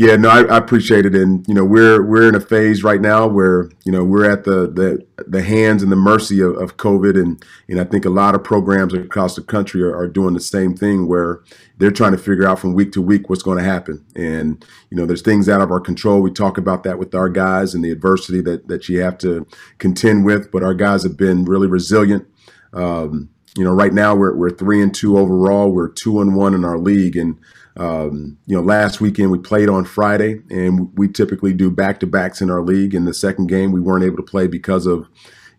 Yeah, no, I, I, appreciate it, and you know, we're we're in a phase right now where you know we're at the the, the hands and the mercy of, of COVID, and and I think a lot of programs across the country are, are doing the same thing where they're trying to figure out from week to week what's going to happen, and you know, there's things out of our control. We talk about that with our guys and the adversity that that you have to contend with, but our guys have been really resilient. Um, you know, right now we're we're three and two overall. We're two and one in our league, and um, you know, last weekend we played on Friday, and we typically do back to backs in our league. In the second game, we weren't able to play because of,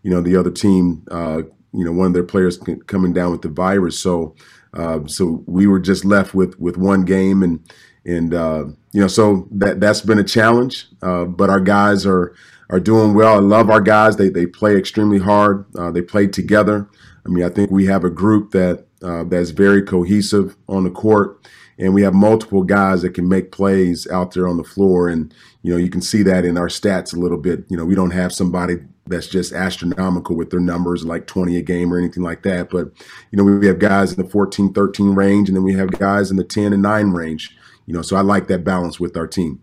you know, the other team, uh, you know, one of their players coming down with the virus. So, uh, so we were just left with with one game, and and uh, you know, so that that's been a challenge. Uh, but our guys are are doing well. I love our guys. They they play extremely hard. Uh, they play together. I mean, I think we have a group that uh, that's very cohesive on the court and we have multiple guys that can make plays out there on the floor. And you know, you can see that in our stats a little bit. You know, we don't have somebody that's just astronomical with their numbers like 20 a game or anything like that. But you know, we have guys in the 14, 13 range, and then we have guys in the 10 and 9 range. You know, so I like that balance with our team.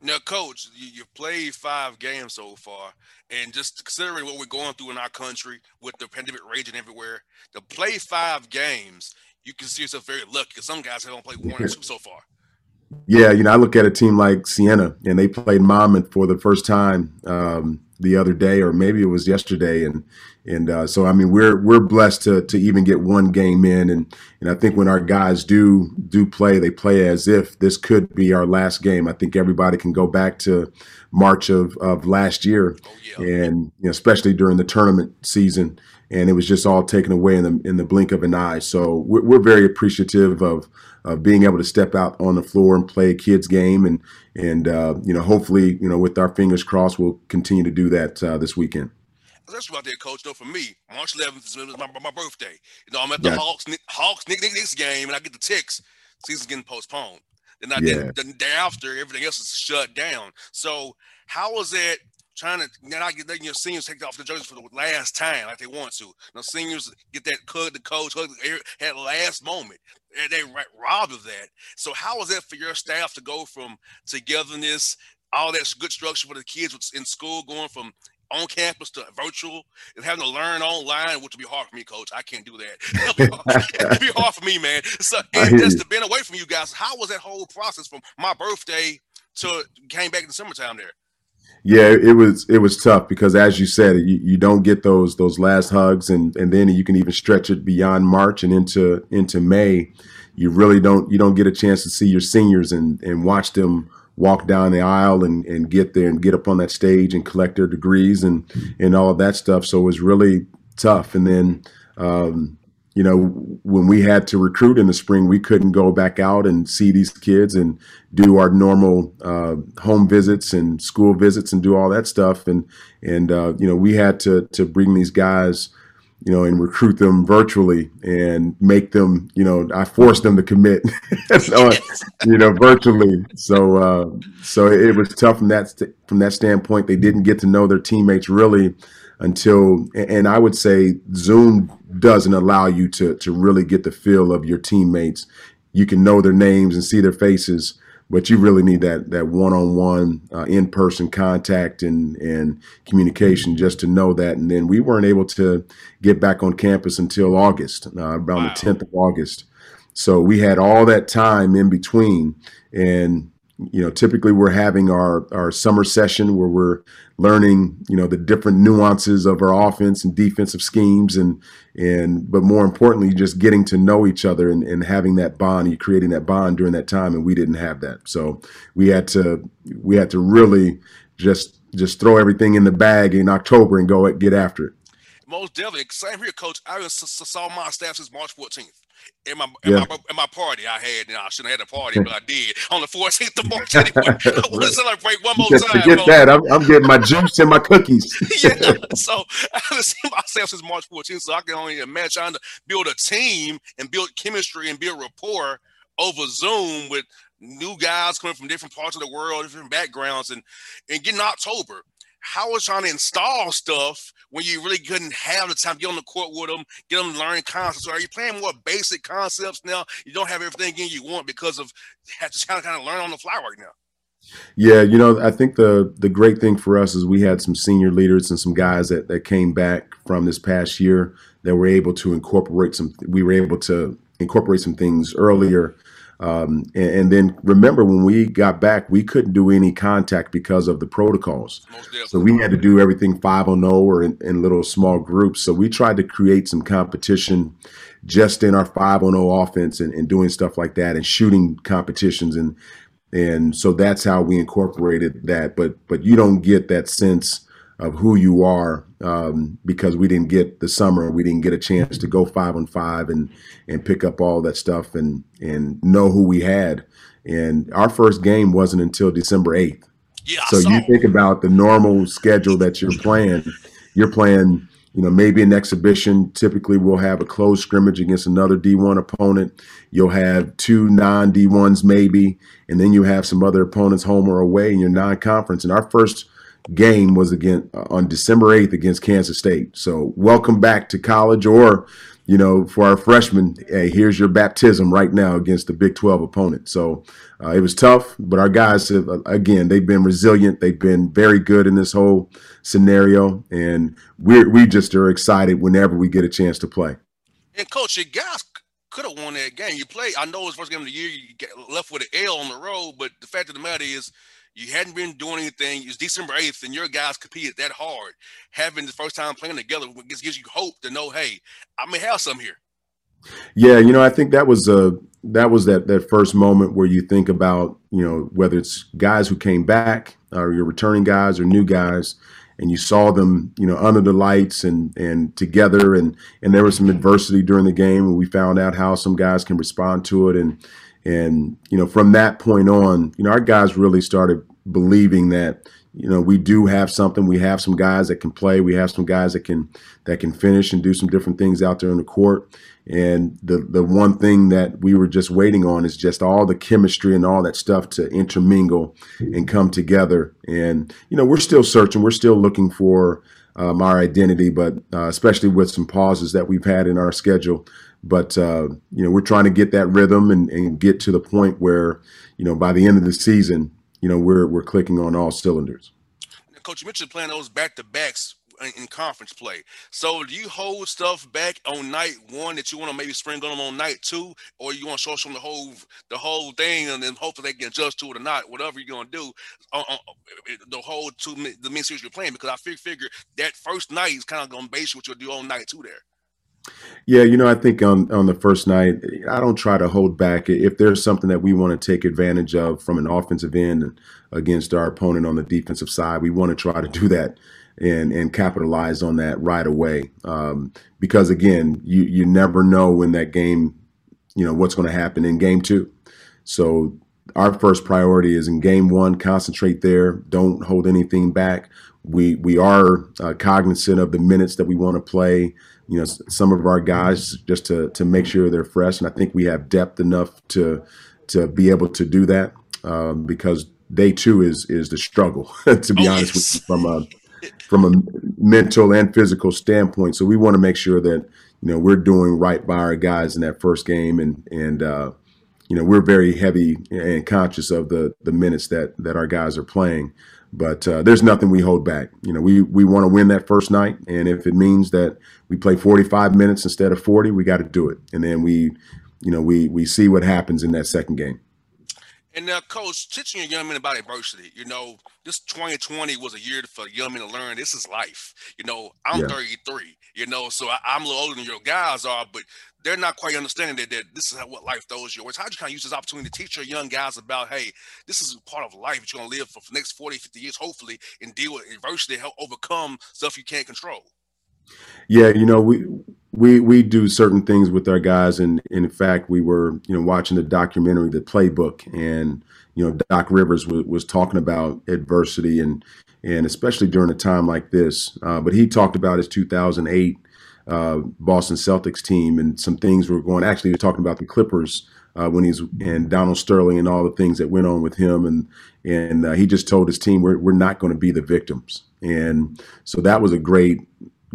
Now, coach, you, have played five games so far, and just considering what we're going through in our country with the pandemic raging everywhere, to play five games, you consider yourself very lucky because some guys have only played one or two so far. Yeah, you know, I look at a team like Siena, and they played Monmouth for the first time um, the other day, or maybe it was yesterday, and and uh, so I mean, we're we're blessed to to even get one game in, and and I think when our guys do do play, they play as if this could be our last game. I think everybody can go back to March of of last year, oh, yeah. and you know, especially during the tournament season and it was just all taken away in the in the blink of an eye. So we're, we're very appreciative of of being able to step out on the floor and play a kids game, and and uh, you know hopefully you know with our fingers crossed we'll continue to do that uh, this weekend. That's about that, coach. Though for me, March 11th is my, my birthday. You know, I'm at the yes. Hawks Hawks Nick Nick Knicks game, and I get the ticks. Season's getting postponed. And I yeah. the day after, everything else is shut down. So how was it trying to now get you know seniors take off the jerseys for the last time like they want to. Know, seniors get that hug the coach hug at last moment. And they robbed of that. So how was that for your staff to go from togetherness, all that good structure for the kids in school, going from on campus to virtual and having to learn online, which would be hard for me, coach. I can't do that. It'd be hard for me, man. So and just to been away from you guys, how was that whole process from my birthday to came back in the summertime there? Yeah, it was it was tough because as you said, you, you don't get those those last hugs and and then you can even stretch it beyond March and into into May. You really don't you don't get a chance to see your seniors and and watch them walk down the aisle and, and get there and get up on that stage and collect their degrees and and all that stuff. So it was really tough. And then um, you know, when we had to recruit in the spring, we couldn't go back out and see these kids and do our normal uh, home visits and school visits and do all that stuff. And and uh, you know, we had to to bring these guys, you know, and recruit them virtually and make them, you know, I forced them to commit, so, you know, virtually. So uh, so it was tough from that st- from that standpoint. They didn't get to know their teammates really until and I would say Zoom doesn't allow you to to really get the feel of your teammates. You can know their names and see their faces, but you really need that that one-on-one uh, in-person contact and and communication just to know that and then we weren't able to get back on campus until august uh, around wow. the 10th of august so we had all that time in between and you know typically we're having our our summer session where we're learning you know the different nuances of our offense and defensive schemes and and but more importantly just getting to know each other and, and having that bond you creating that bond during that time and we didn't have that. So we had to we had to really just just throw everything in the bag in october and go get after it. Most definitely. Same here coach. I saw my staff since march 14th in my, in yeah. my in my party I had. You know, I shouldn't have had a party, but I did on the 14th of March. Anyway, I want to celebrate one more time. Forget that. I'm, I'm, getting my juice and my cookies. yeah. So I haven't seen myself since March 14th, so I can only imagine trying to build a team and build chemistry and build rapport over Zoom with new guys coming from different parts of the world, different backgrounds, and and getting October how was trying to install stuff when you really couldn't have the time to get on the court with them, get them to learn concepts? Or are you playing more basic concepts now? You don't have everything in you want because of have to kind of kind of learn on the fly right now. Yeah, you know, I think the the great thing for us is we had some senior leaders and some guys that that came back from this past year that were able to incorporate some. We were able to incorporate some things earlier um, and, and, then remember, when we got back, we couldn't do any contact because of the protocols. So we had to do everything 5 on 0 or in, in, little small groups. So we tried to create some competition just in our 5 on 0 offense and, and doing stuff like that and shooting competitions. And and so that's how we incorporated that. But but you don't get that sense of who you are um, because we didn't get the summer. We didn't get a chance to go five on five and and pick up all that stuff and and know who we had. And our first game wasn't until December eighth. Yeah, so you think about the normal schedule that you're playing. You're playing, you know, maybe an exhibition. Typically, we'll have a closed scrimmage against another D1 opponent. You'll have two non D1s maybe, and then you have some other opponents home or away in your non-conference. And our first game was again uh, on December 8th against Kansas State. So welcome back to college or you know, for our freshmen, hey, here's your baptism right now against the Big 12 opponent. So uh, it was tough, but our guys, have, uh, again, they've been resilient. They've been very good in this whole scenario, and we we just are excited whenever we get a chance to play. And coach, your guys could have won that game. You play. I know it's first game of the year. You left with an L on the road, but the fact of the matter is, you hadn't been doing anything. It was December 8th, and your guys competed that hard. Having the first time playing together gives, gives you hope to know, hey, I may have some here. Yeah, you know, I think that was a that was that that first moment where you think about, you know, whether it's guys who came back or your returning guys or new guys, and you saw them, you know, under the lights and and together, and and there was some adversity during the game, and we found out how some guys can respond to it, and and, you know, from that point on, you know, our guys really started believing that, you know, we do have something. We have some guys that can play. We have some guys that can that can finish and do some different things out there in the court. And the the one thing that we were just waiting on is just all the chemistry and all that stuff to intermingle and come together. And you know, we're still searching. We're still looking for um, our identity, but uh, especially with some pauses that we've had in our schedule. But uh, you know, we're trying to get that rhythm and, and get to the point where you know by the end of the season, you know, we're we're clicking on all cylinders. Coach, you mentioned playing those back to backs in conference play. So do you hold stuff back on night one that you want to maybe spring on them on night two, or you want to show them the whole the whole thing and then hopefully they can adjust to it or not, whatever you're gonna do uh, uh, uh, on, on the whole two the main series you're playing because I figure that first night is kind of gonna base what you'll do on night two there. Yeah, you know, I think on on the first night, I don't try to hold back. If there's something that we want to take advantage of from an offensive end against our opponent on the defensive side, we want to try to do that and and capitalize on that right away. Um, because again, you you never know when that game, you know, what's going to happen in game two. So our first priority is in game one, concentrate there. Don't hold anything back. We we are uh, cognizant of the minutes that we want to play you know some of our guys just to to make sure they're fresh, and I think we have depth enough to to be able to do that um, because day two is is the struggle to be oh, honest yes. with you from a from a mental and physical standpoint. So we want to make sure that you know we're doing right by our guys in that first game and and uh, you know, we're very heavy and conscious of the the minutes that that our guys are playing. But uh, there's nothing we hold back. You know, we we want to win that first night, and if it means that we play 45 minutes instead of 40, we got to do it. And then we, you know, we we see what happens in that second game. And now, coach, teaching your young men about adversity. You know, this 2020 was a year for young men to learn this is life. You know, I'm yeah. 33. You know, so I, am a little older than your guys are, but they're not quite understanding that, that this is how, what life throws you. How do you kind of use this opportunity to teach your young guys about, hey, this is part of life that you're gonna live for, for the next 40, 50 years, hopefully, and deal with adversity, help overcome stuff you can't control. Yeah, you know, we we we do certain things with our guys, and, and in fact, we were you know watching the documentary, The Playbook, and you know Doc Rivers was, was talking about adversity and and especially during a time like this. Uh, but he talked about his 2008 uh, Boston Celtics team and some things were going. Actually, he was talking about the Clippers uh, when he's and Donald Sterling and all the things that went on with him, and and uh, he just told his team we're we're not going to be the victims, and so that was a great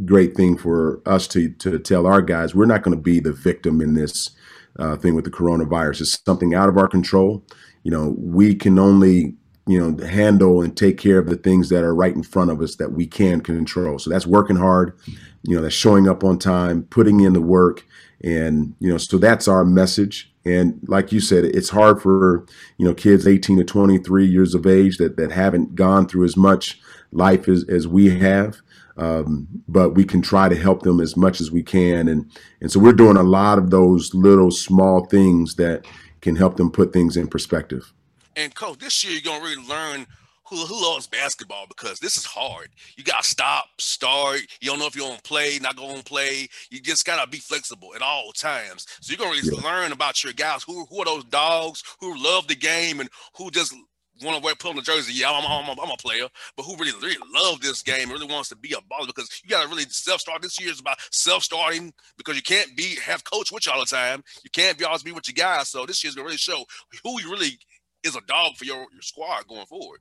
great thing for us to to tell our guys we're not going to be the victim in this uh, thing with the coronavirus. It's something out of our control. You know, we can only you know handle and take care of the things that are right in front of us that we can control. So that's working hard. You know, that's showing up on time, putting in the work, and you know, so that's our message. And like you said, it's hard for you know kids 18 to 23 years of age that that haven't gone through as much life as as we have um, but we can try to help them as much as we can. And and so we're doing a lot of those little small things that can help them put things in perspective. And coach, this year you're gonna really learn who, who loves basketball because this is hard. You gotta stop, start. You don't know if you're gonna play, not gonna play. You just gotta be flexible at all times. So you're gonna really yeah. learn about your guys. Who who are those dogs who love the game and who just want to wear put on the jersey. Yeah, I'm, I'm, I'm, a player, but who really really love this game, really wants to be a baller because you got to really self start. This year is about self starting because you can't be have coach with you all the time. You can't be always be with your guys. So this year's gonna really show who you really is a dog for your, your squad going forward.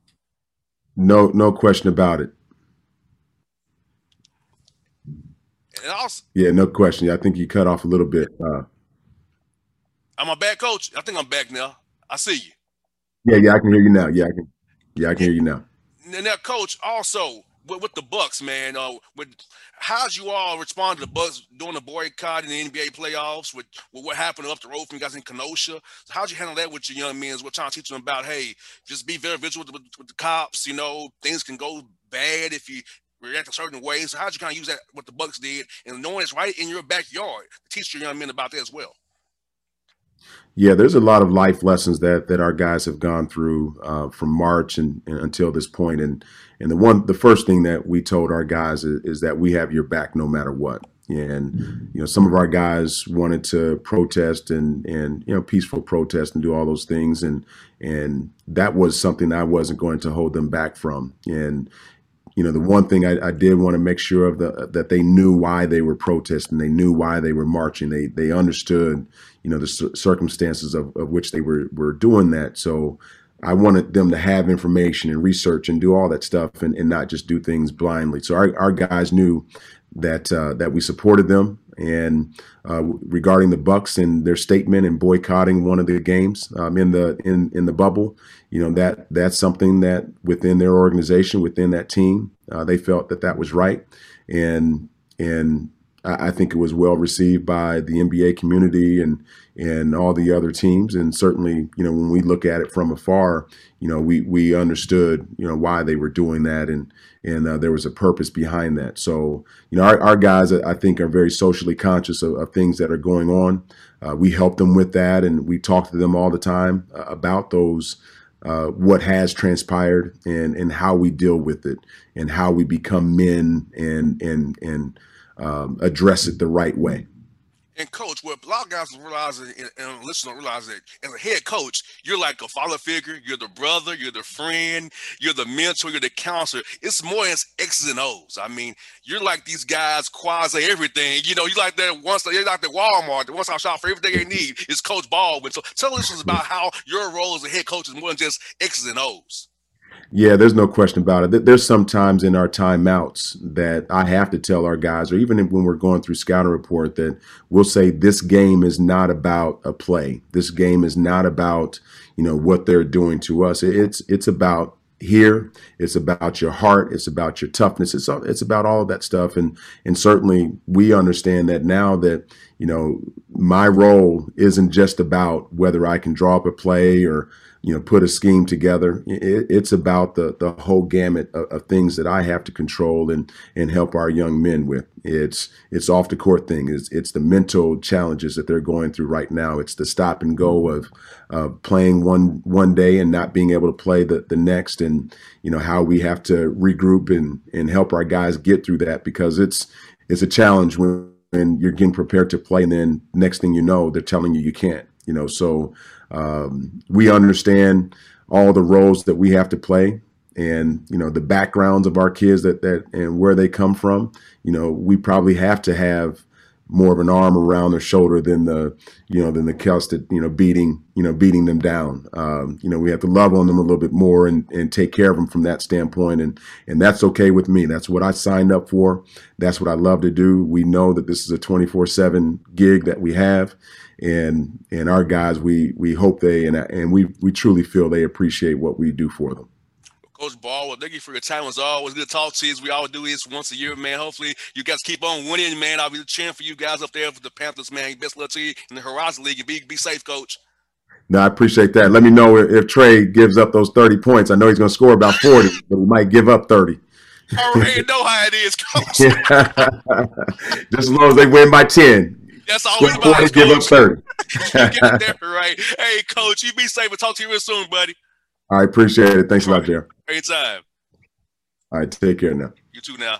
No, no question about it. And also, yeah, no question. I think you cut off a little bit. Uh, I'm a bad coach. I think I'm back now. I see you. Yeah, yeah, I can hear you now. Yeah, I can. Yeah, I can hear you now. Now, coach, also with, with the Bucks, man, uh, with how's you all respond to the Bucks doing the boycott in the NBA playoffs with, with what happened up the road from you guys in Kenosha? So how'd you handle that with your young men? What trying to teach them about? Hey, just be very vigilant with, with, with the cops. You know, things can go bad if you react a certain way. So how'd you kind of use that what the Bucks did and knowing it's right in your backyard teach your young men about that as well? Yeah, there's a lot of life lessons that that our guys have gone through uh, from March and, and, until this point. And and the one, the first thing that we told our guys is, is, that we have your back no matter what. And you know, some of our guys wanted to protest and and you know, peaceful protest and do all those things. And and that was something I wasn't going to hold them back from. And you know, the one thing I, I, did want to make sure of the that they knew why they were protesting, they knew why they were marching, they they understood, you know, the circumstances of, of which they were were doing that. So I wanted them to have information and research and do all that stuff and, and not just do things blindly. So our, our guys knew that uh, that we supported them. And uh, regarding the Bucks and their statement and boycotting one of the games um, in the in in the bubble, you know that that's something that within their organization, within that team, uh, they felt that that was right, and and I, think it was well received by the NBA community and and all the other teams. And certainly, you know, when we look at it from afar, you know, we we understood, you know, why they were doing that, and and uh, there was a purpose behind that. So, you know, our, our guys, I think, are very socially conscious of, of things that are going on. Uh, we help them with that, and we talk to them all the time uh, about those. Uh, what has transpired and and how we deal with it and how we become men and and and um, address it the right way. And coach, what a lot of guys realize and, and listeners don't realize that as a head coach, you're like a father figure, you're the brother, you're the friend, you're the mentor, you're the counselor. It's more as X's and O's. I mean, you're like these guys quasi everything. You know, you like that once you're like the Walmart, the one stop shop for everything they need is Coach Baldwin. So tell us about how your role as a head coach is more than just X's and O's. Yeah, there's no question about it. There's sometimes in our timeouts that I have to tell our guys, or even when we're going through scouting report, that we'll say this game is not about a play. This game is not about you know what they're doing to us. It's it's about here. It's about your heart. It's about your toughness. It's it's about all that stuff. And and certainly we understand that now that you know my role isn't just about whether I can draw up a play or you know, put a scheme together. It, it's about the the whole gamut of, of, things that I have to control and and help our young men with. It's it's off the court thing. It's it's the mental challenges that they're going through right now. It's the stop and go of playing one one day and not being able to play the the next, and you know how we have to regroup and and help our guys get through that because it's it's a challenge when. when you're getting prepared to play, and then next thing you know, they're telling you you can't. You know, so um, we understand all the roles that we have to play and you know the backgrounds of our kids that that and where they come from. You know we probably have to have more of an arm around their shoulder than the you know than the Kels that you know beating you know beating them down. Um, you know we have to love on them a little bit more and and take care of them from that standpoint. And and that's okay with me. That's what I signed up for. That's what I love to do. We know that this is a 24/7 gig that we have. And and our guys we we hope they and and we we truly feel they appreciate what we do for them. Coach Ball, well, thank you for your time. It's always good to talk to you. As we always do this once a year, man. Hopefully, you guys keep on winning, man. I'll be cheering for you guys up there for the Panthers, man. Best luck to you in the Horizon League. Be be safe, Coach. No, I appreciate that. Let me know if, if Trey gives up those 30 points. I know he's going to score about 40, but he might give up 30. already know how it is, Coach. Just as long as they win by 10. That's all we about. Give up 30. there, right. Hey, coach, you be safe. We'll talk to you real soon, buddy. I appreciate it. Thanks a lot, Jeff. Great time. All right, take care now. You too now.